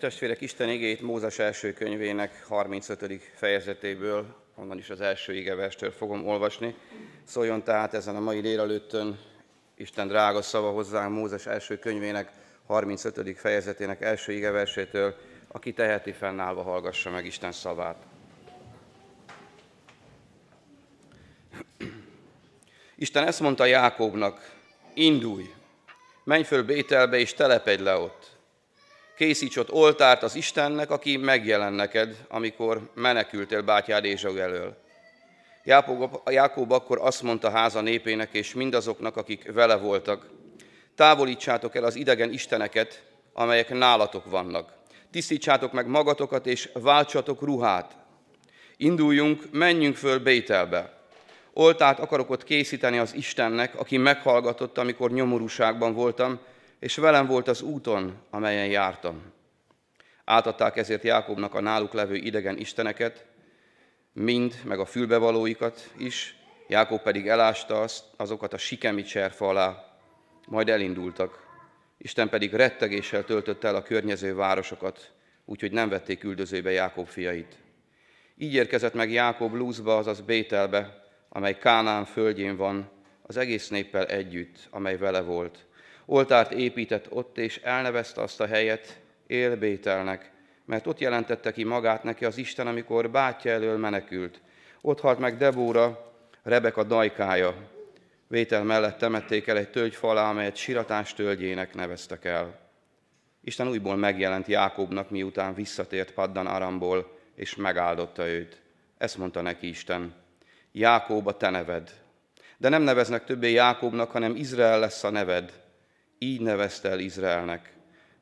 Testvérek, Isten igét Mózes első könyvének 35. fejezetéből, onnan is az első igevestől fogom olvasni. Szóljon tehát ezen a mai délelőttön Isten drága szava hozzánk Mózes első könyvének 35. fejezetének első igeversétől, aki teheti fennállva hallgassa meg Isten szavát. Isten ezt mondta Jákobnak, indulj, menj föl Bételbe és telepedj le ott Készíts ott oltárt az Istennek, aki megjelen neked, amikor menekültél bátyád Ézsau elől. Jákob, akkor azt mondta háza népének és mindazoknak, akik vele voltak, távolítsátok el az idegen isteneket, amelyek nálatok vannak. Tisztítsátok meg magatokat, és váltsatok ruhát. Induljunk, menjünk föl Bételbe. Oltát akarok ott készíteni az Istennek, aki meghallgatott, amikor nyomorúságban voltam, és velem volt az úton, amelyen jártam. Átadták ezért Jákobnak a náluk levő idegen isteneket, mind, meg a fülbevalóikat is, Jákob pedig elásta azt, azokat a sikemi cserfa alá, majd elindultak. Isten pedig rettegéssel töltötte el a környező városokat, úgyhogy nem vették üldözőbe Jákob fiait. Így érkezett meg Jákob Lúzba, azaz Bételbe, amely Kánán földjén van, az egész néppel együtt, amely vele volt, Oltárt épített ott, és elnevezte azt a helyet Élbételnek, mert ott jelentette ki magát neki az Isten, amikor bátyja elől menekült. Ott halt meg Debóra, Rebeka dajkája. Vétel mellett temették el egy tölgyfalá, amelyet siratás tölgyének neveztek el. Isten újból megjelent Jákobnak, miután visszatért Paddan Aramból, és megáldotta őt. Ezt mondta neki Isten, Jákob a te neved. De nem neveznek többé Jákobnak, hanem Izrael lesz a neved, így nevezte el Izraelnek.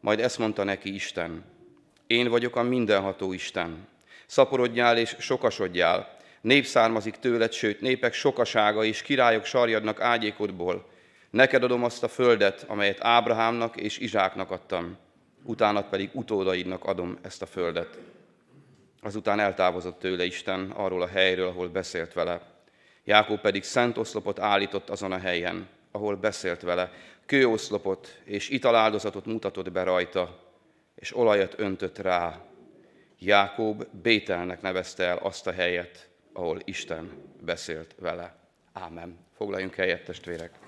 Majd ezt mondta neki Isten, én vagyok a mindenható Isten. Szaporodjál és sokasodjál, nép származik tőled, sőt, népek sokasága és királyok sarjadnak ágyékodból. Neked adom azt a földet, amelyet Ábrahámnak és Izsáknak adtam, utána pedig utódaidnak adom ezt a földet. Azután eltávozott tőle Isten arról a helyről, ahol beszélt vele. Jákob pedig szent oszlopot állított azon a helyen, ahol beszélt vele, kőoszlopot és italáldozatot mutatott be rajta, és olajat öntött rá. Jákob Bételnek nevezte el azt a helyet, ahol Isten beszélt vele. Ámen. Foglaljunk helyet, testvérek.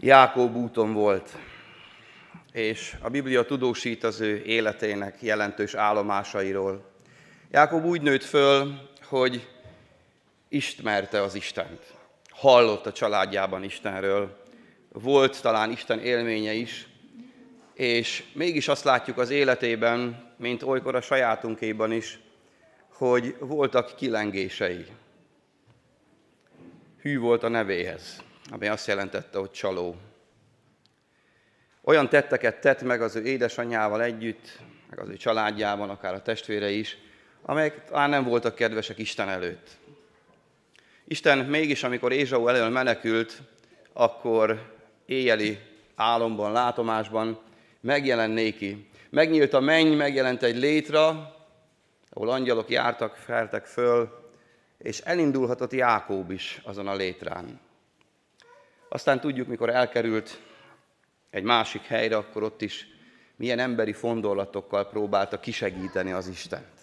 Jákob úton volt, és a Biblia tudósít az ő életének jelentős állomásairól, Jákob úgy nőtt föl, hogy ismerte az Istent. Hallott a családjában Istenről. Volt talán Isten élménye is, és mégis azt látjuk az életében, mint olykor a sajátunkéban is, hogy voltak kilengései. Hű volt a nevéhez, ami azt jelentette, hogy csaló. Olyan tetteket tett meg az ő édesanyjával együtt, meg az ő családjában, akár a testvére is, amelyek talán nem voltak kedvesek Isten előtt. Isten mégis, amikor Ézsau elől menekült, akkor éjjeli álomban, látomásban megjelent néki. Megnyílt a menny, megjelent egy létra, ahol angyalok jártak, feltek föl, és elindulhatott Jákób is azon a létrán. Aztán tudjuk, mikor elkerült egy másik helyre, akkor ott is milyen emberi fondorlatokkal próbálta kisegíteni az Istent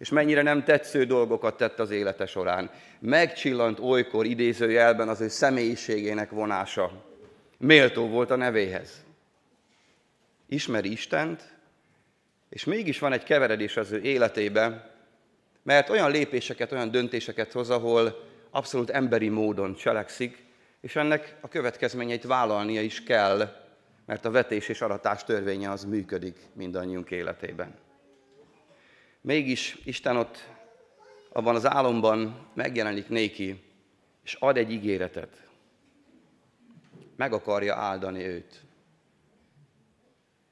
és mennyire nem tetsző dolgokat tett az élete során. Megcsillant olykor idézőjelben az ő személyiségének vonása. Méltó volt a nevéhez. Ismeri Istent, és mégis van egy keveredés az ő életébe, mert olyan lépéseket, olyan döntéseket hoz, ahol abszolút emberi módon cselekszik, és ennek a következményeit vállalnia is kell, mert a vetés és aratás törvénye az működik mindannyiunk életében. Mégis Isten ott abban az álomban megjelenik néki, és ad egy ígéretet. Meg akarja áldani őt.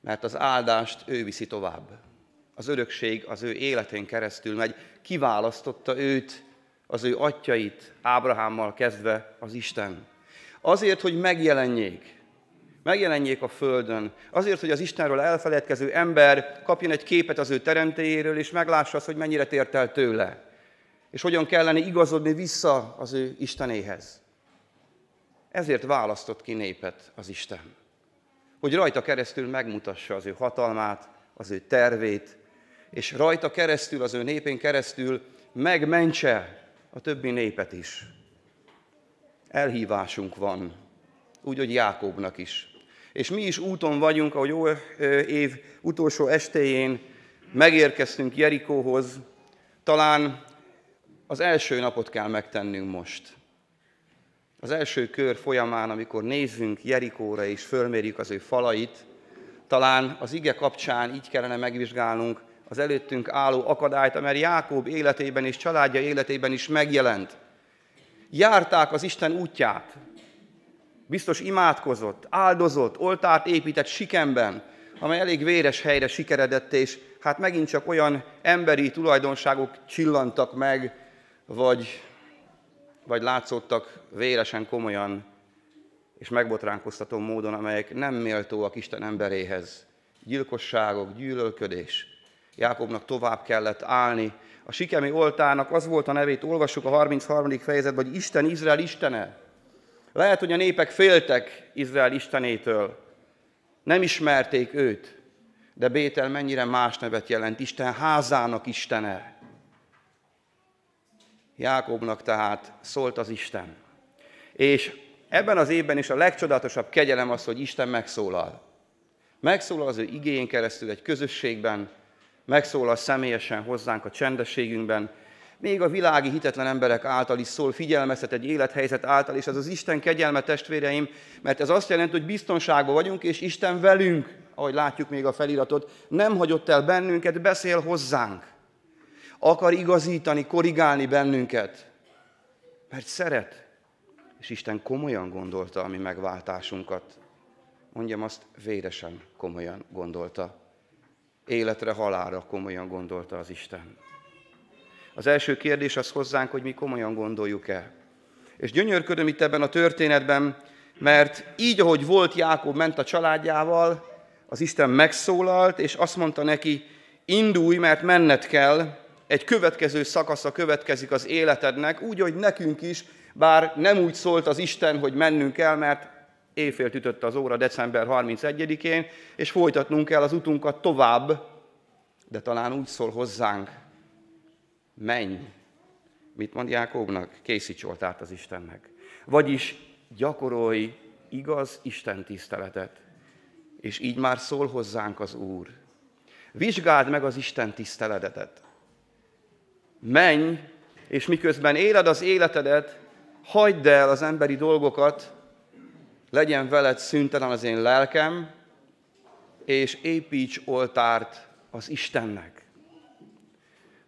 Mert az áldást ő viszi tovább. Az örökség az ő életén keresztül megy. Kiválasztotta őt, az ő atyait, Ábrahámmal kezdve az Isten. Azért, hogy megjelenjék megjelenjék a Földön. Azért, hogy az Istenről elfeledkező ember kapjon egy képet az ő teremtéjéről, és meglássa azt, hogy mennyire tért el tőle. És hogyan kellene igazodni vissza az ő Istenéhez. Ezért választott ki népet az Isten. Hogy rajta keresztül megmutassa az ő hatalmát, az ő tervét, és rajta keresztül, az ő népén keresztül megmentse a többi népet is. Elhívásunk van, úgy, hogy Jákobnak is. És mi is úton vagyunk, ahogy jó év utolsó estéjén megérkeztünk Jerikóhoz, talán az első napot kell megtennünk most. Az első kör folyamán, amikor nézzünk Jerikóra és fölmérjük az ő falait, talán az ige kapcsán így kellene megvizsgálnunk az előttünk álló akadályt, amely Jákob életében és családja életében is megjelent. Járták az Isten útját, biztos imádkozott, áldozott, oltárt épített Sikemben, amely elég véres helyre sikeredett, és hát megint csak olyan emberi tulajdonságok csillantak meg, vagy, vagy látszottak véresen komolyan és megbotránkoztató módon, amelyek nem méltóak Isten emberéhez. Gyilkosságok, gyűlölködés. Jákobnak tovább kellett állni. A sikemi oltának az volt a nevét, olvassuk a 33. fejezetben, hogy Isten Izrael Istene. Lehet, hogy a népek féltek Izrael Istenétől, nem ismerték őt, de Bétel mennyire más nevet jelent, Isten házának Istene. Jákobnak tehát szólt az Isten. És ebben az évben is a legcsodálatosabb kegyelem az, hogy Isten megszólal. Megszólal az ő igényén keresztül egy közösségben, megszólal személyesen hozzánk a csendességünkben, még a világi hitetlen emberek által is szól, figyelmeztet egy élethelyzet által, és ez az Isten kegyelme testvéreim, mert ez azt jelenti, hogy biztonságban vagyunk, és Isten velünk, ahogy látjuk még a feliratot, nem hagyott el bennünket, beszél hozzánk. Akar igazítani, korrigálni bennünket, mert szeret, és Isten komolyan gondolta a mi megváltásunkat. Mondjam azt, véresen komolyan gondolta. Életre, halára komolyan gondolta az Isten. Az első kérdés az hozzánk, hogy mi komolyan gondoljuk-e. És gyönyörködöm itt ebben a történetben, mert így, ahogy volt Jákob ment a családjával, az Isten megszólalt, és azt mondta neki, indulj, mert menned kell, egy következő szakasza következik az életednek, úgy, hogy nekünk is, bár nem úgy szólt az Isten, hogy mennünk kell, mert éjfél ütötte az óra december 31-én, és folytatnunk kell az utunkat tovább, de talán úgy szól hozzánk, menj. Mit mond Jákobnak? Készíts oltárt az Istennek. Vagyis gyakorolj igaz Isten tiszteletet. És így már szól hozzánk az Úr. Vizsgáld meg az Isten tiszteletetet. Menj, és miközben éled az életedet, hagyd el az emberi dolgokat, legyen veled szüntelen az én lelkem, és építs oltárt az Istennek.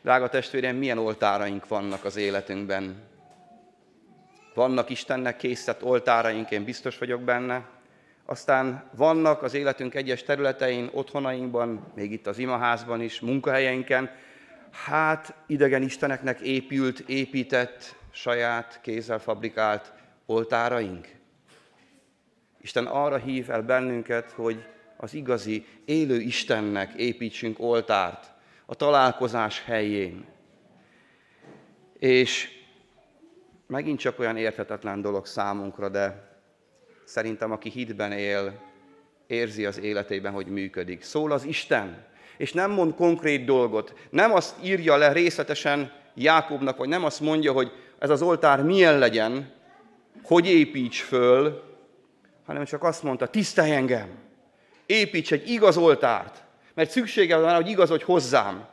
Drága testvérem, milyen oltáraink vannak az életünkben? Vannak Istennek készített oltáraink, én biztos vagyok benne. Aztán vannak az életünk egyes területein, otthonainkban, még itt az imaházban is, munkahelyeinken, hát idegen isteneknek épült, épített, saját kézzel fabrikált oltáraink. Isten arra hív el bennünket, hogy az igazi, élő Istennek építsünk oltárt, a találkozás helyén. És megint csak olyan érthetetlen dolog számunkra, de szerintem aki hitben él, érzi az életében, hogy működik. Szól az Isten, és nem mond konkrét dolgot, nem azt írja le részletesen Jákobnak, vagy nem azt mondja, hogy ez az oltár milyen legyen, hogy építs föl, hanem csak azt mondta, tisztelj engem, építs egy igaz oltárt, mert szüksége van, hogy igazodj hozzám,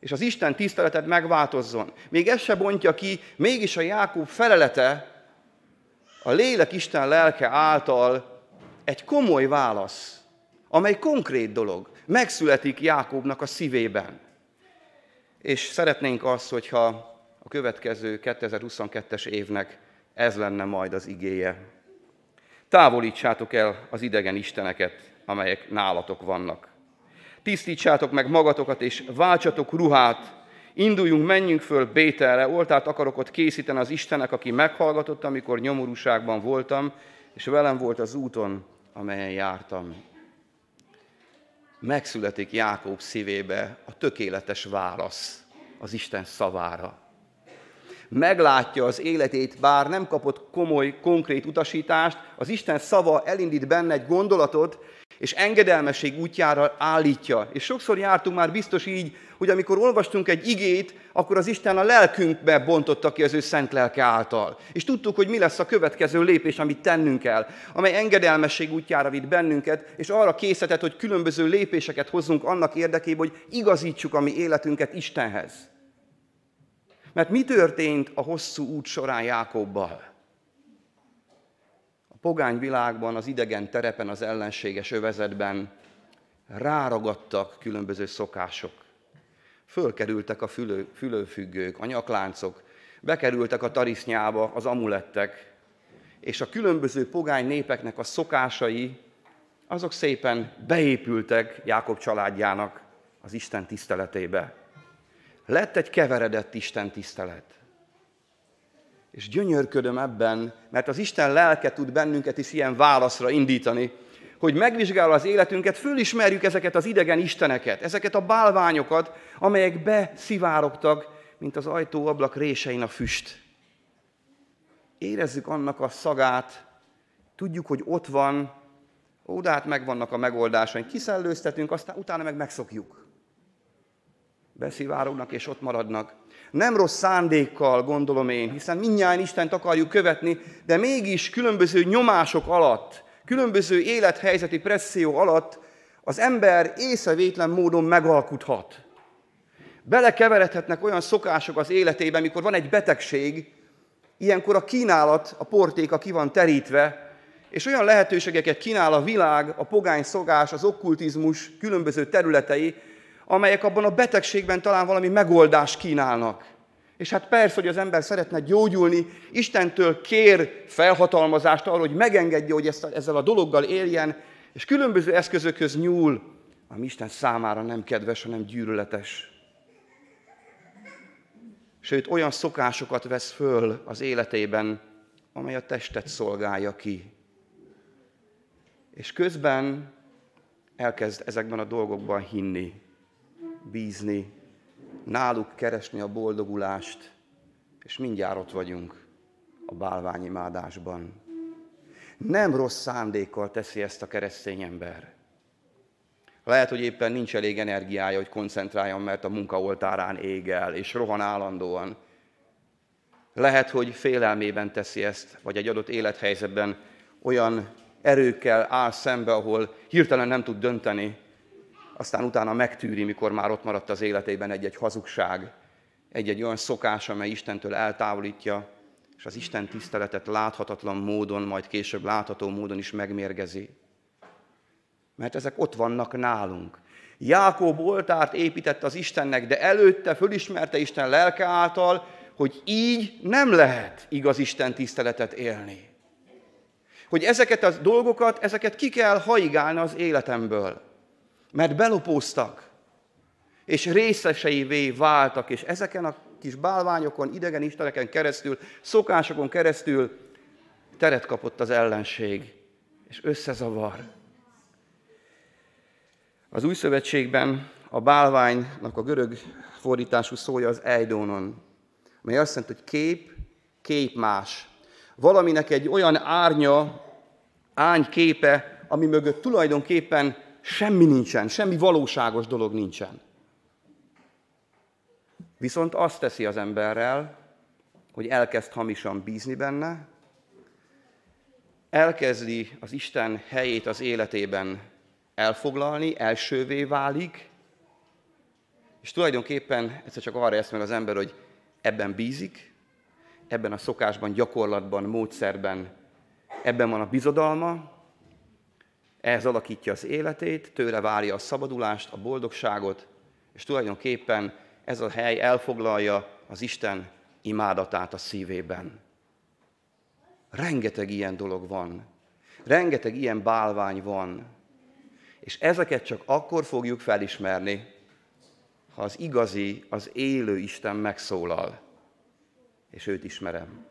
és az Isten tiszteleted megváltozzon. Még ez se bontja ki, mégis a Jákób felelete a lélek Isten lelke által egy komoly válasz, amely konkrét dolog, megszületik Jákóbnak a szívében. És szeretnénk azt, hogyha a következő 2022-es évnek ez lenne majd az igéje. Távolítsátok el az idegen isteneket, amelyek nálatok vannak tisztítsátok meg magatokat, és váltsatok ruhát, induljunk, menjünk föl Bételre, oltárt akarok ott készíteni az Istenek, aki meghallgatott, amikor nyomorúságban voltam, és velem volt az úton, amelyen jártam. Megszületik Jákob szívébe a tökéletes válasz az Isten szavára. meglátja az életét, bár nem kapott komoly, konkrét utasítást, az Isten szava elindít benne egy gondolatot, és engedelmesség útjára állítja. És sokszor jártunk már biztos így, hogy amikor olvastunk egy igét, akkor az Isten a lelkünkbe bontotta ki az ő szent lelke által. És tudtuk, hogy mi lesz a következő lépés, amit tennünk kell, amely engedelmesség útjára vitt bennünket, és arra készített, hogy különböző lépéseket hozzunk annak érdekében, hogy igazítsuk a mi életünket Istenhez. Mert mi történt a hosszú út során Jákobbal? Pogány világban, az idegen terepen, az ellenséges övezetben ráragadtak különböző szokások. Fölkerültek a fülő, fülőfüggők, a nyakláncok, bekerültek a tarisznyába az amulettek, és a különböző pogány népeknek a szokásai, azok szépen beépültek Jákob családjának az Isten tiszteletébe. Lett egy keveredett Isten tisztelet. És gyönyörködöm ebben, mert az Isten lelke tud bennünket is ilyen válaszra indítani, hogy megvizsgálva az életünket, fölismerjük ezeket az idegen isteneket, ezeket a bálványokat, amelyek beszivárogtak, mint az ajtóablak résein a füst. Érezzük annak a szagát, tudjuk, hogy ott van, ó, de hát megvannak a megoldásaink, kiszellőztetünk, aztán utána meg megszokjuk. Beszivárognak és ott maradnak. Nem rossz szándékkal, gondolom én, hiszen mindjárt Istent akarjuk követni, de mégis különböző nyomások alatt, különböző élethelyzeti presszió alatt az ember észrevétlen módon megalkuthat. Belekeveredhetnek olyan szokások az életében, mikor van egy betegség, ilyenkor a kínálat, a portéka ki van terítve, és olyan lehetőségeket kínál a világ, a pogány szokás, az okkultizmus különböző területei, amelyek abban a betegségben talán valami megoldást kínálnak. És hát persze, hogy az ember szeretne gyógyulni, Istentől kér felhatalmazást arra, hogy megengedje, hogy ezt, ezzel a dologgal éljen, és különböző eszközökhöz nyúl, ami Isten számára nem kedves, hanem gyűlöletes. Sőt, olyan szokásokat vesz föl az életében, amely a testet szolgálja ki. És közben elkezd ezekben a dolgokban hinni bízni, náluk keresni a boldogulást, és mindjárt ott vagyunk a bálványimádásban. Nem rossz szándékkal teszi ezt a keresztény ember. Lehet, hogy éppen nincs elég energiája, hogy koncentráljon, mert a munka oltárán ég el, és rohan állandóan. Lehet, hogy félelmében teszi ezt, vagy egy adott élethelyzetben olyan erőkkel áll szembe, ahol hirtelen nem tud dönteni, aztán utána megtűri, mikor már ott maradt az életében egy-egy hazugság, egy-egy olyan szokás, amely Istentől eltávolítja, és az Isten tiszteletet láthatatlan módon, majd később látható módon is megmérgezi. Mert ezek ott vannak nálunk. Jákob oltárt épített az Istennek, de előtte fölismerte Isten lelke által, hogy így nem lehet igaz Isten tiszteletet élni. Hogy ezeket a dolgokat, ezeket ki kell haigálni az életemből mert belopóztak, és részeseivé váltak, és ezeken a kis bálványokon, idegen isteneken keresztül, szokásokon keresztül teret kapott az ellenség, és összezavar. Az új szövetségben a bálványnak a görög fordítású szója az eidónon, mely azt jelenti, hogy kép, kép más. Valaminek egy olyan árnya, ányképe, ami mögött tulajdonképpen semmi nincsen, semmi valóságos dolog nincsen. Viszont azt teszi az emberrel, hogy elkezd hamisan bízni benne, elkezdi az Isten helyét az életében elfoglalni, elsővé válik, és tulajdonképpen egyszer csak arra esz meg az ember, hogy ebben bízik, ebben a szokásban, gyakorlatban, módszerben, ebben van a bizodalma, ehhez alakítja az életét, tőle várja a szabadulást, a boldogságot, és tulajdonképpen ez a hely elfoglalja az Isten imádatát a szívében. Rengeteg ilyen dolog van. Rengeteg ilyen bálvány van. És ezeket csak akkor fogjuk felismerni, ha az igazi, az élő Isten megszólal, és őt ismerem.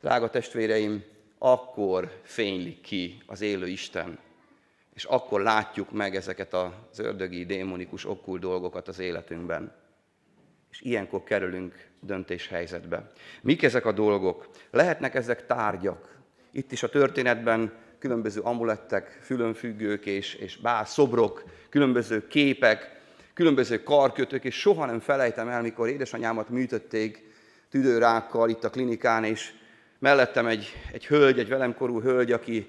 Drága testvéreim, akkor fénylik ki az élő Isten, és akkor látjuk meg ezeket az ördögi, démonikus, okkult dolgokat az életünkben. És ilyenkor kerülünk döntéshelyzetbe. Mik ezek a dolgok? Lehetnek ezek tárgyak. Itt is a történetben különböző amulettek, fülönfüggők és, és bár szobrok, különböző képek, különböző karkötők, és soha nem felejtem el, mikor édesanyámat műtötték tüdőrákkal itt a klinikán, és mellettem egy, egy hölgy, egy velem korú hölgy, aki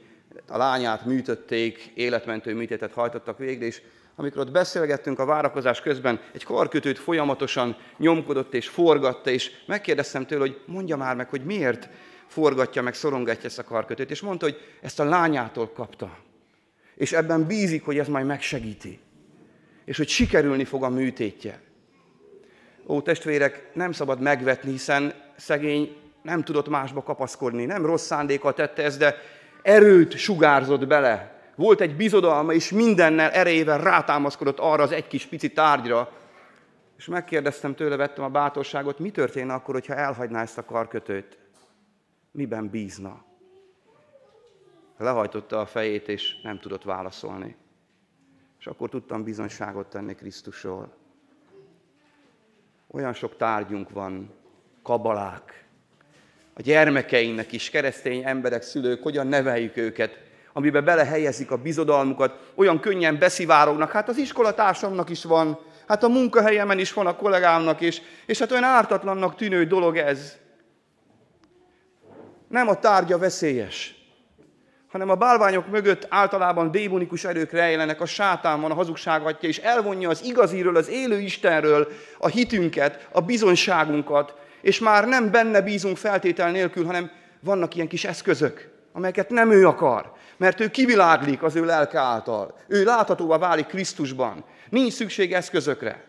a lányát műtötték, életmentő műtétet hajtottak végre, és amikor ott beszélgettünk a várakozás közben, egy karkötőt folyamatosan nyomkodott és forgatta, és megkérdeztem tőle, hogy mondja már meg, hogy miért forgatja meg, szorongatja ezt a karkötőt, és mondta, hogy ezt a lányától kapta. És ebben bízik, hogy ez majd megsegíti. És hogy sikerülni fog a műtétje. Ó, testvérek, nem szabad megvetni, hiszen szegény nem tudott másba kapaszkodni, nem rossz szándékkal tette ezt, de erőt sugárzott bele. Volt egy bizodalma, és mindennel erejével rátámaszkodott arra az egy kis pici tárgyra. És megkérdeztem tőle, vettem a bátorságot, mi történne akkor, hogyha elhagyná ezt a karkötőt? Miben bízna? Lehajtotta a fejét, és nem tudott válaszolni. És akkor tudtam bizonyságot tenni Krisztusról. Olyan sok tárgyunk van, kabalák, a gyermekeinknek is, keresztény emberek, szülők, hogyan neveljük őket, amiben belehelyezik a bizodalmukat, olyan könnyen beszivárognak, hát az iskolatársamnak is van, hát a munkahelyemen is van a kollégámnak is, és hát olyan ártatlannak tűnő dolog ez. Nem a tárgya veszélyes, hanem a bálványok mögött általában démonikus erők rejlenek, a sátán van, a hazugság atya, és elvonja az igaziről, az élő Istenről a hitünket, a bizonyságunkat, és már nem benne bízunk feltétel nélkül, hanem vannak ilyen kis eszközök, amelyeket nem ő akar, mert ő kiviláglik az ő lelke által. Ő láthatóvá válik Krisztusban. Nincs szükség eszközökre.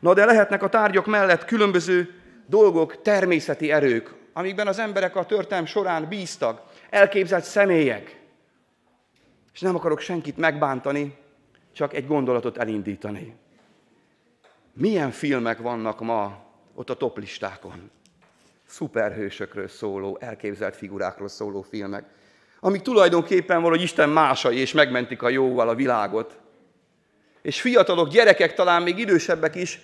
Na de lehetnek a tárgyak mellett különböző dolgok, természeti erők, amikben az emberek a történelm során bíztak, elképzelt személyek. És nem akarok senkit megbántani, csak egy gondolatot elindítani. Milyen filmek vannak ma ott a toplistákon. Szuperhősökről szóló, elképzelt figurákról szóló filmek, amik tulajdonképpen valahogy Isten másai, és megmentik a jóval a világot. És fiatalok, gyerekek, talán még idősebbek is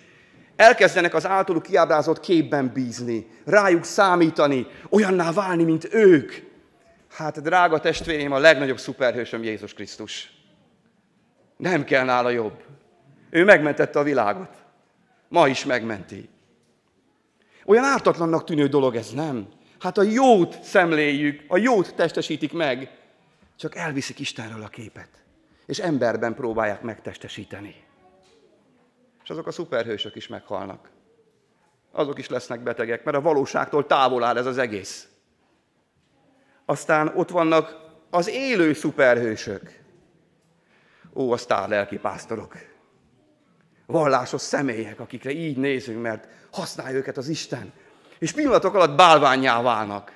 elkezdenek az általuk kiábrázott képben bízni, rájuk számítani, olyanná válni, mint ők. Hát, drága testvérem, a legnagyobb szuperhősöm Jézus Krisztus. Nem kell nála jobb. Ő megmentette a világot. Ma is megmenti. Olyan ártatlannak tűnő dolog ez, nem? Hát a jót szemléljük, a jót testesítik meg, csak elviszik Istenről a képet. És emberben próbálják megtestesíteni. És azok a szuperhősök is meghalnak. Azok is lesznek betegek, mert a valóságtól távol áll ez az egész. Aztán ott vannak az élő szuperhősök. Ó, a sztár lelki pásztorok vallásos személyek, akikre így nézünk, mert használja őket az Isten. És pillanatok alatt bálványá válnak.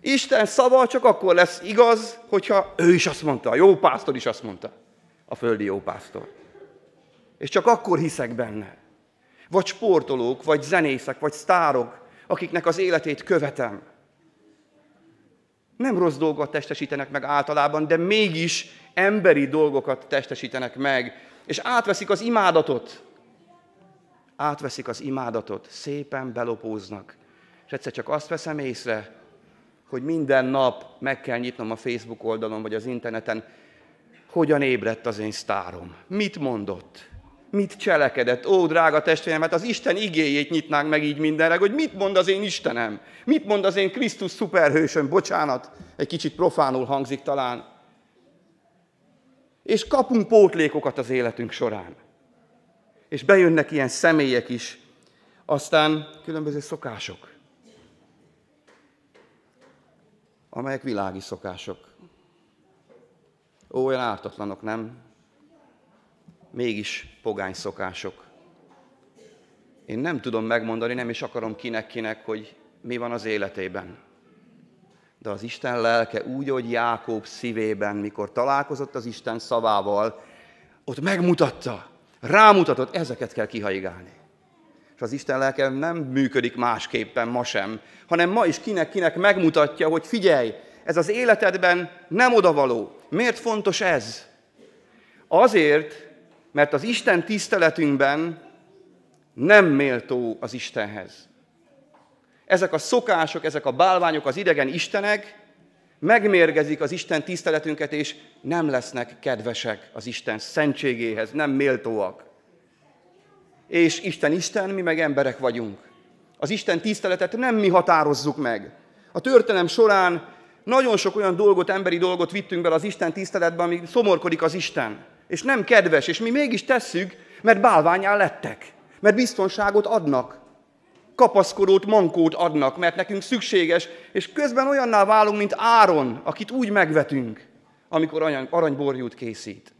Isten szava csak akkor lesz igaz, hogyha ő is azt mondta, a jó pásztor is azt mondta, a földi jó pásztor. És csak akkor hiszek benne. Vagy sportolók, vagy zenészek, vagy sztárok, akiknek az életét követem. Nem rossz dolgokat testesítenek meg általában, de mégis emberi dolgokat testesítenek meg, és átveszik az imádatot. Átveszik az imádatot, szépen belopóznak. És egyszer csak azt veszem észre, hogy minden nap meg kell nyitnom a Facebook oldalon, vagy az interneten, hogyan ébredt az én sztárom. Mit mondott? Mit cselekedett? Ó, drága testvérem, hát az Isten igéjét nyitnánk meg így mindenre, hogy mit mond az én Istenem? Mit mond az én Krisztus szuperhősöm? Bocsánat, egy kicsit profánul hangzik talán és kapunk pótlékokat az életünk során. És bejönnek ilyen személyek is, aztán különböző szokások, amelyek világi szokások. Ó, olyan ártatlanok, nem? Mégis pogány szokások. Én nem tudom megmondani, nem is akarom kinek-kinek, hogy mi van az életében de az Isten lelke úgy, hogy Jákob szívében, mikor találkozott az Isten szavával, ott megmutatta, rámutatott, ezeket kell kihaigálni. És az Isten lelke nem működik másképpen ma sem, hanem ma is kinek-kinek megmutatja, hogy figyelj, ez az életedben nem odavaló. Miért fontos ez? Azért, mert az Isten tiszteletünkben nem méltó az Istenhez. Ezek a szokások, ezek a bálványok, az idegen istenek megmérgezik az Isten tiszteletünket, és nem lesznek kedvesek az Isten szentségéhez, nem méltóak. És Isten Isten, mi meg emberek vagyunk. Az Isten tiszteletet nem mi határozzuk meg. A történelem során nagyon sok olyan dolgot, emberi dolgot vittünk bele az Isten tiszteletbe, ami szomorkodik az Isten. És nem kedves, és mi mégis tesszük, mert bálványán lettek. Mert biztonságot adnak. Kapaszkodót, mankót adnak, mert nekünk szükséges, és közben olyanná válunk, mint Áron, akit úgy megvetünk, amikor aranyborjút készít.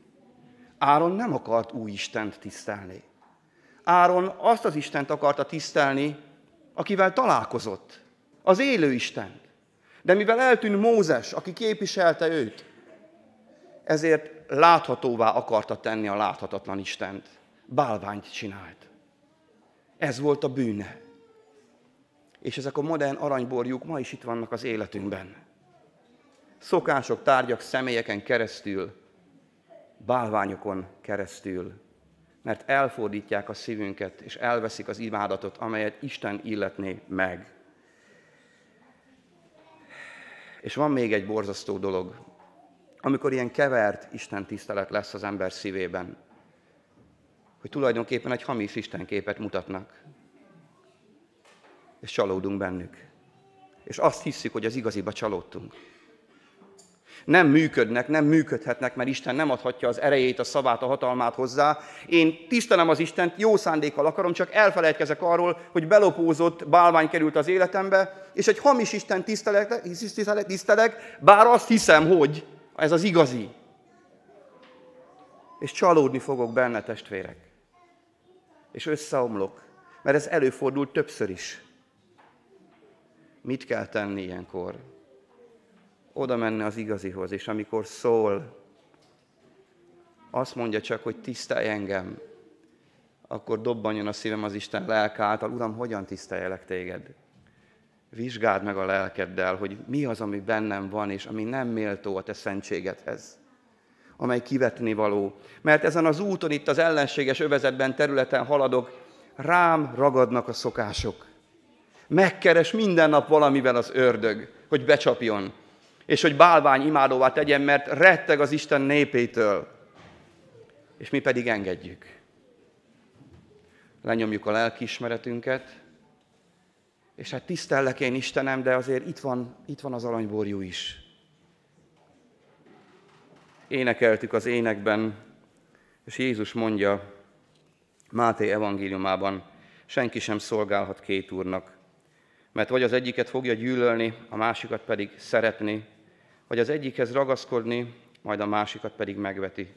Áron nem akart új Istent tisztelni. Áron azt az Istent akarta tisztelni, akivel találkozott. Az élő Istent. De mivel eltűnt Mózes, aki képviselte őt, ezért láthatóvá akarta tenni a láthatatlan Istent. Bálványt csinált. Ez volt a bűne. És ezek a modern aranyborjuk ma is itt vannak az életünkben. Szokások, tárgyak, személyeken keresztül, bálványokon keresztül, mert elfordítják a szívünket, és elveszik az imádatot, amelyet Isten illetné meg. És van még egy borzasztó dolog, amikor ilyen kevert Isten tisztelet lesz az ember szívében, hogy tulajdonképpen egy hamis Istenképet mutatnak, és csalódunk bennük. És azt hiszük, hogy az igaziba csalódtunk. Nem működnek, nem működhetnek, mert Isten nem adhatja az erejét, a szavát, a hatalmát hozzá. Én tisztelem az Istent, jó szándékkal akarom, csak elfelejtkezek arról, hogy belopózott bálvány került az életembe, és egy hamis Isten tisztelek, tisztelek, tisztelek bár azt hiszem, hogy ez az igazi. És csalódni fogok benne, testvérek. És összeomlok, mert ez előfordult többször is. Mit kell tenni ilyenkor? Oda menne az igazihoz, és amikor szól, azt mondja csak, hogy tisztelj engem, akkor dobbanjon a szívem az Isten lelke által, Uram, hogyan tiszteljelek téged? Vizsgáld meg a lelkeddel, hogy mi az, ami bennem van, és ami nem méltó a te szentségedhez, amely kivetni való. Mert ezen az úton, itt az ellenséges övezetben, területen haladok, rám ragadnak a szokások. Megkeres minden nap valamivel az ördög, hogy becsapjon, és hogy bálvány imádóvá tegyen, mert retteg az Isten népétől. És mi pedig engedjük. Lenyomjuk a lelkiismeretünket, és hát tisztellek én Istenem, de azért itt van, itt van az aranyborjú is. Énekeltük az énekben, és Jézus mondja Máté evangéliumában, senki sem szolgálhat két úrnak, mert vagy az egyiket fogja gyűlölni, a másikat pedig szeretni, vagy az egyikhez ragaszkodni, majd a másikat pedig megveti.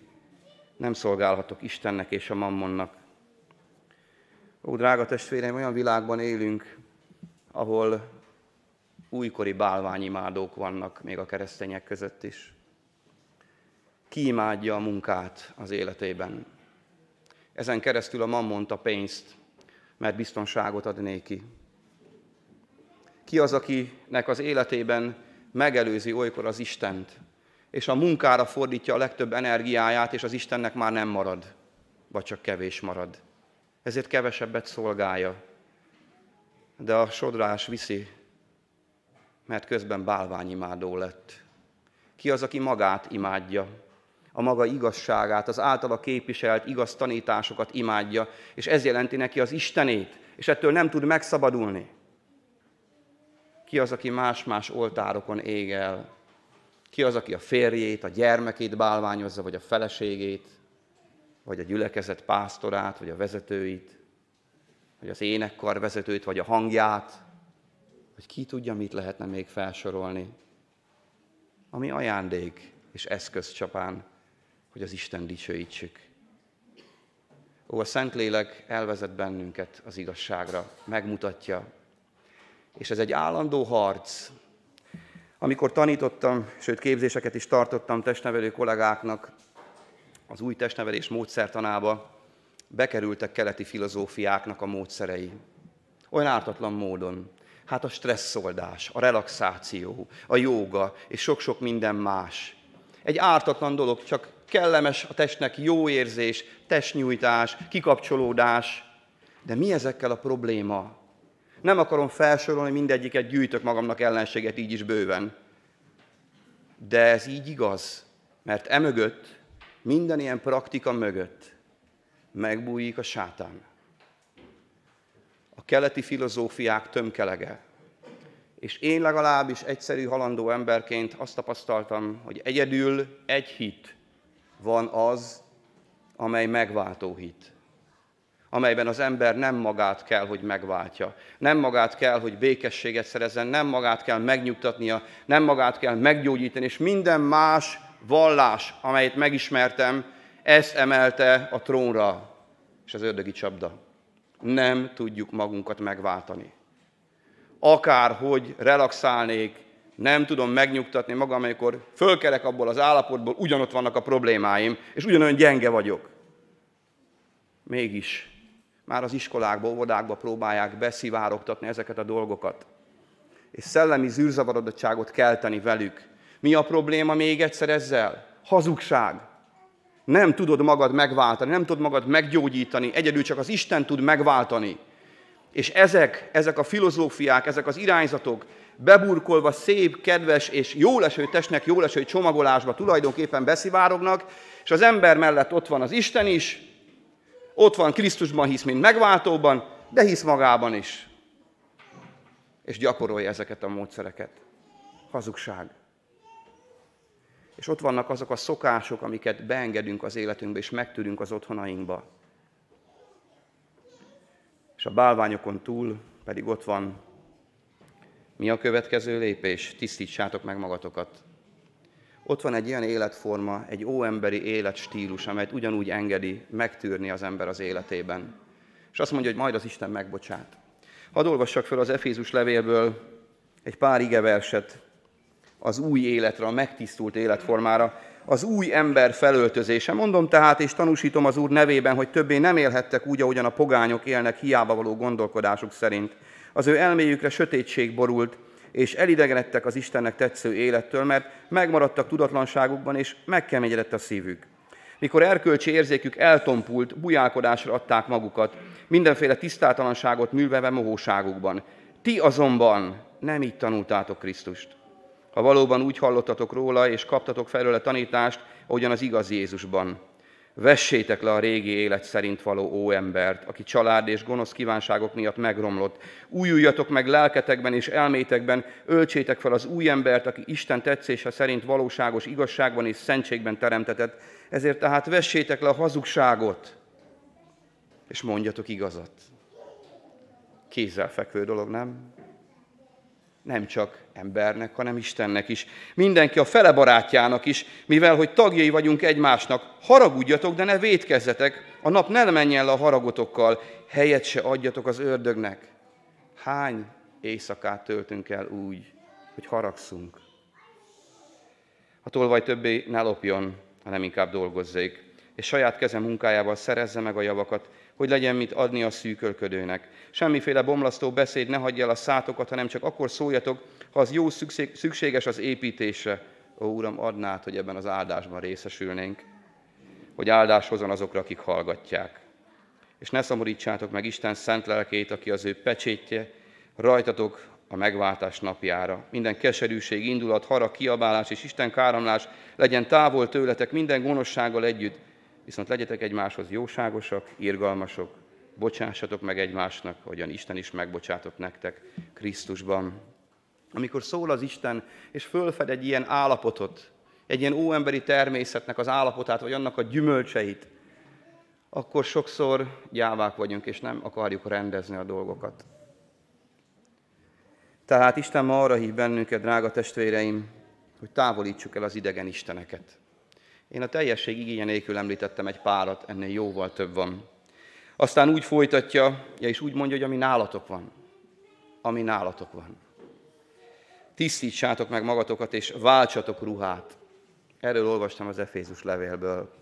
Nem szolgálhatok Istennek és a mammonnak. Ó, drága testvéreim, olyan világban élünk, ahol újkori bálványimádók vannak még a keresztények között is. Ki imádja a munkát az életében. Ezen keresztül a mammont a pénzt, mert biztonságot ad néki. Ki az, akinek az életében megelőzi olykor az Istent, és a munkára fordítja a legtöbb energiáját, és az Istennek már nem marad, vagy csak kevés marad. Ezért kevesebbet szolgálja, de a sodrás viszi, mert közben bálványimádó lett. Ki az, aki magát imádja, a maga igazságát, az általa képviselt igaz tanításokat imádja, és ez jelenti neki az Istenét, és ettől nem tud megszabadulni. Ki az, aki más-más oltárokon ég el? Ki az, aki a férjét, a gyermekét bálványozza, vagy a feleségét, vagy a gyülekezet pásztorát, vagy a vezetőit? vagy az énekkar vezetőt, vagy a hangját, vagy ki tudja, mit lehetne még felsorolni, ami ajándék és eszköz csapán, hogy az Isten dicsőítsük. Ó, a Szentlélek elvezet bennünket az igazságra, megmutatja, és ez egy állandó harc. Amikor tanítottam, sőt képzéseket is tartottam testnevelő kollégáknak az új testnevelés módszertanába, bekerültek keleti filozófiáknak a módszerei. Olyan ártatlan módon. Hát a stresszoldás, a relaxáció, a jóga és sok-sok minden más. Egy ártatlan dolog, csak kellemes a testnek jó érzés, testnyújtás, kikapcsolódás, De mi ezekkel a probléma? Nem akarom felsorolni, mindegyiket gyűjtök magamnak ellenséget így is bőven. De ez így igaz, mert emögött, minden ilyen praktika mögött megbújik a sátán. A keleti filozófiák tömkelege. És én legalábbis egyszerű halandó emberként azt tapasztaltam, hogy egyedül egy hit van az, amely megváltó hit amelyben az ember nem magát kell, hogy megváltja. Nem magát kell, hogy békességet szerezzen, nem magát kell megnyugtatnia, nem magát kell meggyógyítani, és minden más vallás, amelyet megismertem, ezt emelte a trónra, és az ördögi csapda. Nem tudjuk magunkat megváltani. Akárhogy relaxálnék, nem tudom megnyugtatni magam, amikor fölkerek abból az állapotból, ugyanott vannak a problémáim, és ugyanolyan gyenge vagyok. Mégis már az iskolákba, óvodákba próbálják beszivárogtatni ezeket a dolgokat. És szellemi zűrzavarodottságot kelteni velük. Mi a probléma még egyszer ezzel? Hazugság. Nem tudod magad megváltani, nem tudod magad meggyógyítani, egyedül csak az Isten tud megváltani. És ezek, ezek a filozófiák, ezek az irányzatok beburkolva szép, kedves és jóleső testnek jóleső csomagolásba tulajdonképpen beszivárognak, és az ember mellett ott van az Isten is, ott van Krisztusban hisz, mint megváltóban, de hisz magában is. És gyakorolja ezeket a módszereket. Hazugság. És ott vannak azok a szokások, amiket beengedünk az életünkbe, és megtűrünk az otthonainkba. És a bálványokon túl pedig ott van, mi a következő lépés? Tisztítsátok meg magatokat. Ott van egy ilyen életforma, egy óemberi életstílus, amelyet ugyanúgy engedi megtűrni az ember az életében. És azt mondja, hogy majd az Isten megbocsát. Hadd olvassak fel az Efézus levélből egy pár igeverset az új életre, a megtisztult életformára, az új ember felöltözése. Mondom tehát, és tanúsítom az Úr nevében, hogy többé nem élhettek úgy, ahogyan a pogányok élnek hiába való gondolkodásuk szerint. Az ő elméjükre sötétség borult, és elidegenedtek az Istennek tetsző élettől, mert megmaradtak tudatlanságukban, és megkeményedett a szívük. Mikor erkölcsi érzékük eltompult, bujálkodásra adták magukat, mindenféle tisztátalanságot művelve mohóságukban. Ti azonban nem így tanultátok Krisztust. Ha valóban úgy hallottatok róla, és kaptatok felőle tanítást, ahogyan az igaz Jézusban. Vessétek le a régi élet szerint való óembert, aki család és gonosz kívánságok miatt megromlott. Újuljatok meg lelketekben és elmétekben, öltsétek fel az új embert, aki Isten tetszése szerint valóságos igazságban és szentségben teremtetett. Ezért tehát vessétek le a hazugságot, és mondjatok igazat. Kézzelfekvő dolog, nem? Nem csak embernek, hanem Istennek is. Mindenki a fele barátjának is, mivel hogy tagjai vagyunk egymásnak, haragudjatok, de ne védkezzetek, a nap ne menjen le a haragotokkal, helyet se adjatok az ördögnek. Hány éjszakát töltünk el úgy, hogy haragszunk? A tolvaj többé ne lopjon, hanem inkább dolgozzék, és saját keze munkájával szerezze meg a javakat, hogy legyen mit adni a szűkölködőnek. Semmiféle bomlasztó beszéd ne hagyja el a szátokat, hanem csak akkor szóljatok, ha az jó szükséges az építésre. Ó, Uram, adnád, hogy ebben az áldásban részesülnénk, hogy áldás hozzon azokra, akik hallgatják. És ne szomorítsátok meg Isten szent lelkét, aki az ő pecsétje, rajtatok a megváltás napjára. Minden keserűség, indulat, harag, kiabálás és Isten káramlás legyen távol tőletek minden gonoszsággal együtt, viszont legyetek egymáshoz jóságosak, irgalmasok, bocsássatok meg egymásnak, ahogyan Isten is megbocsátott nektek Krisztusban. Amikor szól az Isten, és fölfed egy ilyen állapotot, egy ilyen óemberi természetnek az állapotát, vagy annak a gyümölcseit, akkor sokszor gyávák vagyunk, és nem akarjuk rendezni a dolgokat. Tehát Isten ma arra hív bennünket, drága testvéreim, hogy távolítsuk el az idegen isteneket. Én a teljesség igénye nélkül említettem egy párat, ennél jóval több van. Aztán úgy folytatja, ja, és úgy mondja, hogy ami nálatok van. Ami nálatok van. Tisztítsátok meg magatokat, és váltsatok ruhát. Erről olvastam az Efézus levélből.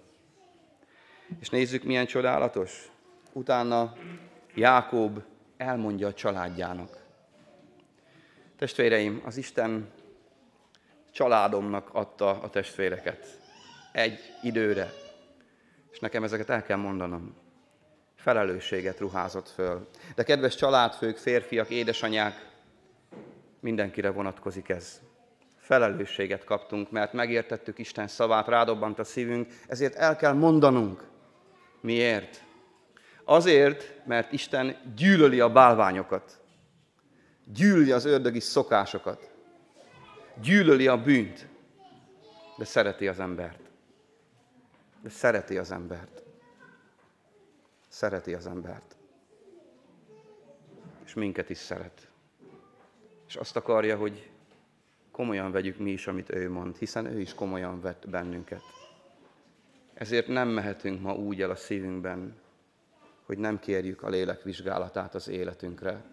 És nézzük, milyen csodálatos. Utána Jákob elmondja a családjának. Testvéreim, az Isten családomnak adta a testvéreket egy időre. És nekem ezeket el kell mondanom. felelősséget ruházott föl. De kedves családfők, férfiak, édesanyák, mindenkire vonatkozik ez. Felelősséget kaptunk, mert megértettük Isten szavát, rádobbant a szívünk, ezért el kell mondanunk. Miért? Azért, mert Isten gyűlöli a bálványokat, gyűlöli az ördögi szokásokat, gyűlöli a bűnt, de szereti az embert. De szereti az embert. Szereti az embert. És minket is szeret. És azt akarja, hogy komolyan vegyük mi is, amit ő mond, hiszen ő is komolyan vett bennünket. Ezért nem mehetünk ma úgy el a szívünkben, hogy nem kérjük a lélek vizsgálatát az életünkre.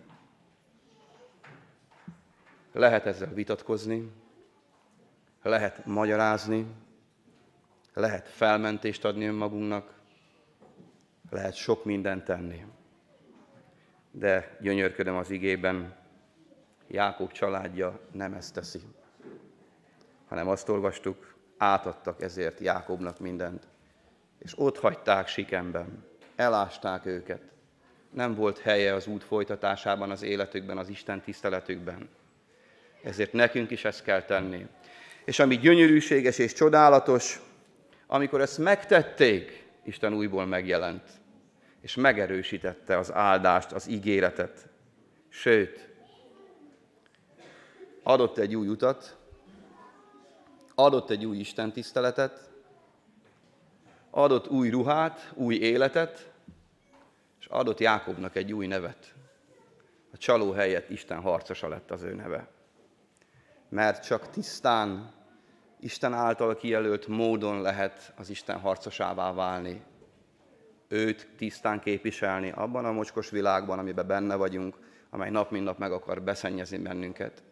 Lehet ezzel vitatkozni, lehet magyarázni, lehet felmentést adni önmagunknak, lehet sok mindent tenni. De gyönyörködöm az igében, Jákob családja nem ezt teszi, hanem azt olvastuk, átadtak ezért Jákobnak mindent, és ott hagyták Sikemben, elásták őket. Nem volt helye az út folytatásában, az életükben, az Isten tiszteletükben. Ezért nekünk is ezt kell tenni. És ami gyönyörűséges és csodálatos, amikor ezt megtették, Isten újból megjelent, és megerősítette az áldást, az ígéretet. Sőt, adott egy új utat, adott egy új Isten tiszteletet, adott új ruhát, új életet, és adott Jákobnak egy új nevet. A csaló helyett Isten harcosa lett az ő neve. Mert csak tisztán Isten által kijelölt módon lehet az Isten harcosává válni. Őt tisztán képviselni abban a mocskos világban, amiben benne vagyunk, amely nap mint nap meg akar beszennyezni bennünket.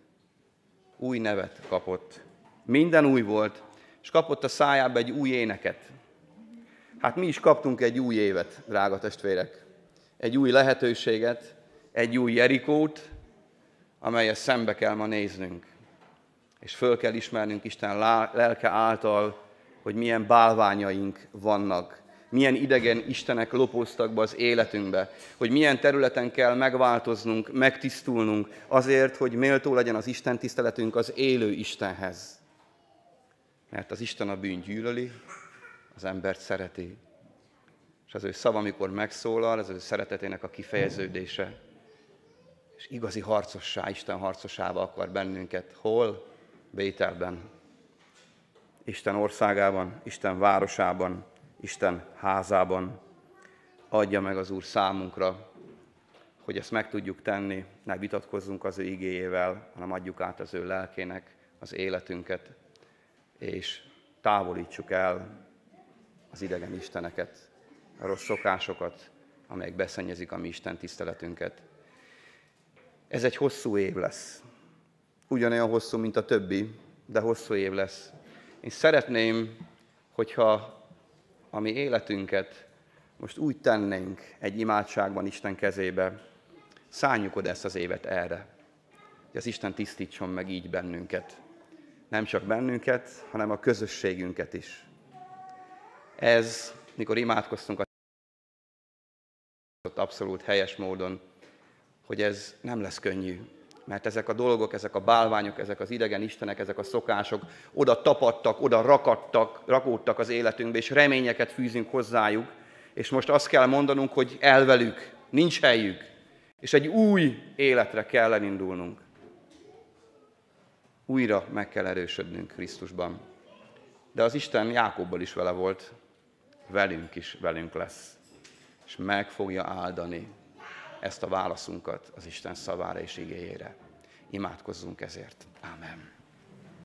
Új nevet kapott. Minden új volt, és kapott a szájába egy új éneket. Hát mi is kaptunk egy új évet, drága testvérek. Egy új lehetőséget, egy új Jerikót, amelyet szembe kell ma néznünk és föl kell ismernünk Isten lelke által, hogy milyen bálványaink vannak, milyen idegen istenek lopóztak be az életünkbe, hogy milyen területen kell megváltoznunk, megtisztulnunk azért, hogy méltó legyen az Isten tiszteletünk az élő Istenhez. Mert az Isten a bűn gyűlöli, az embert szereti. És az ő szava, amikor megszólal, az ő szeretetének a kifejeződése. És igazi harcossá, Isten harcosába akar bennünket. Hol? Bételben, Isten országában, Isten városában, Isten házában. Adja meg az Úr számunkra, hogy ezt meg tudjuk tenni, ne vitatkozzunk az ő igéjével, hanem adjuk át az ő lelkének az életünket, és távolítsuk el az idegen isteneket, a rossz szokásokat, amelyek beszennyezik a mi Isten tiszteletünket. Ez egy hosszú év lesz ugyanolyan hosszú, mint a többi, de hosszú év lesz. Én szeretném, hogyha a mi életünket most úgy tennénk egy imádságban Isten kezébe, szálljuk oda ezt az évet erre, hogy az Isten tisztítson meg így bennünket. Nem csak bennünket, hanem a közösségünket is. Ez, mikor imádkoztunk a abszolút helyes módon, hogy ez nem lesz könnyű, mert ezek a dolgok, ezek a bálványok, ezek az idegen istenek, ezek a szokások oda tapadtak, oda rakadtak, rakódtak az életünkbe, és reményeket fűzünk hozzájuk, és most azt kell mondanunk, hogy elvelük, nincs helyük, és egy új életre kell elindulnunk. Újra meg kell erősödnünk Krisztusban. De az Isten Jákobbal is vele volt, velünk is velünk lesz. És meg fogja áldani ezt a válaszunkat az Isten szavára és igényére. Imádkozzunk ezért. Amen.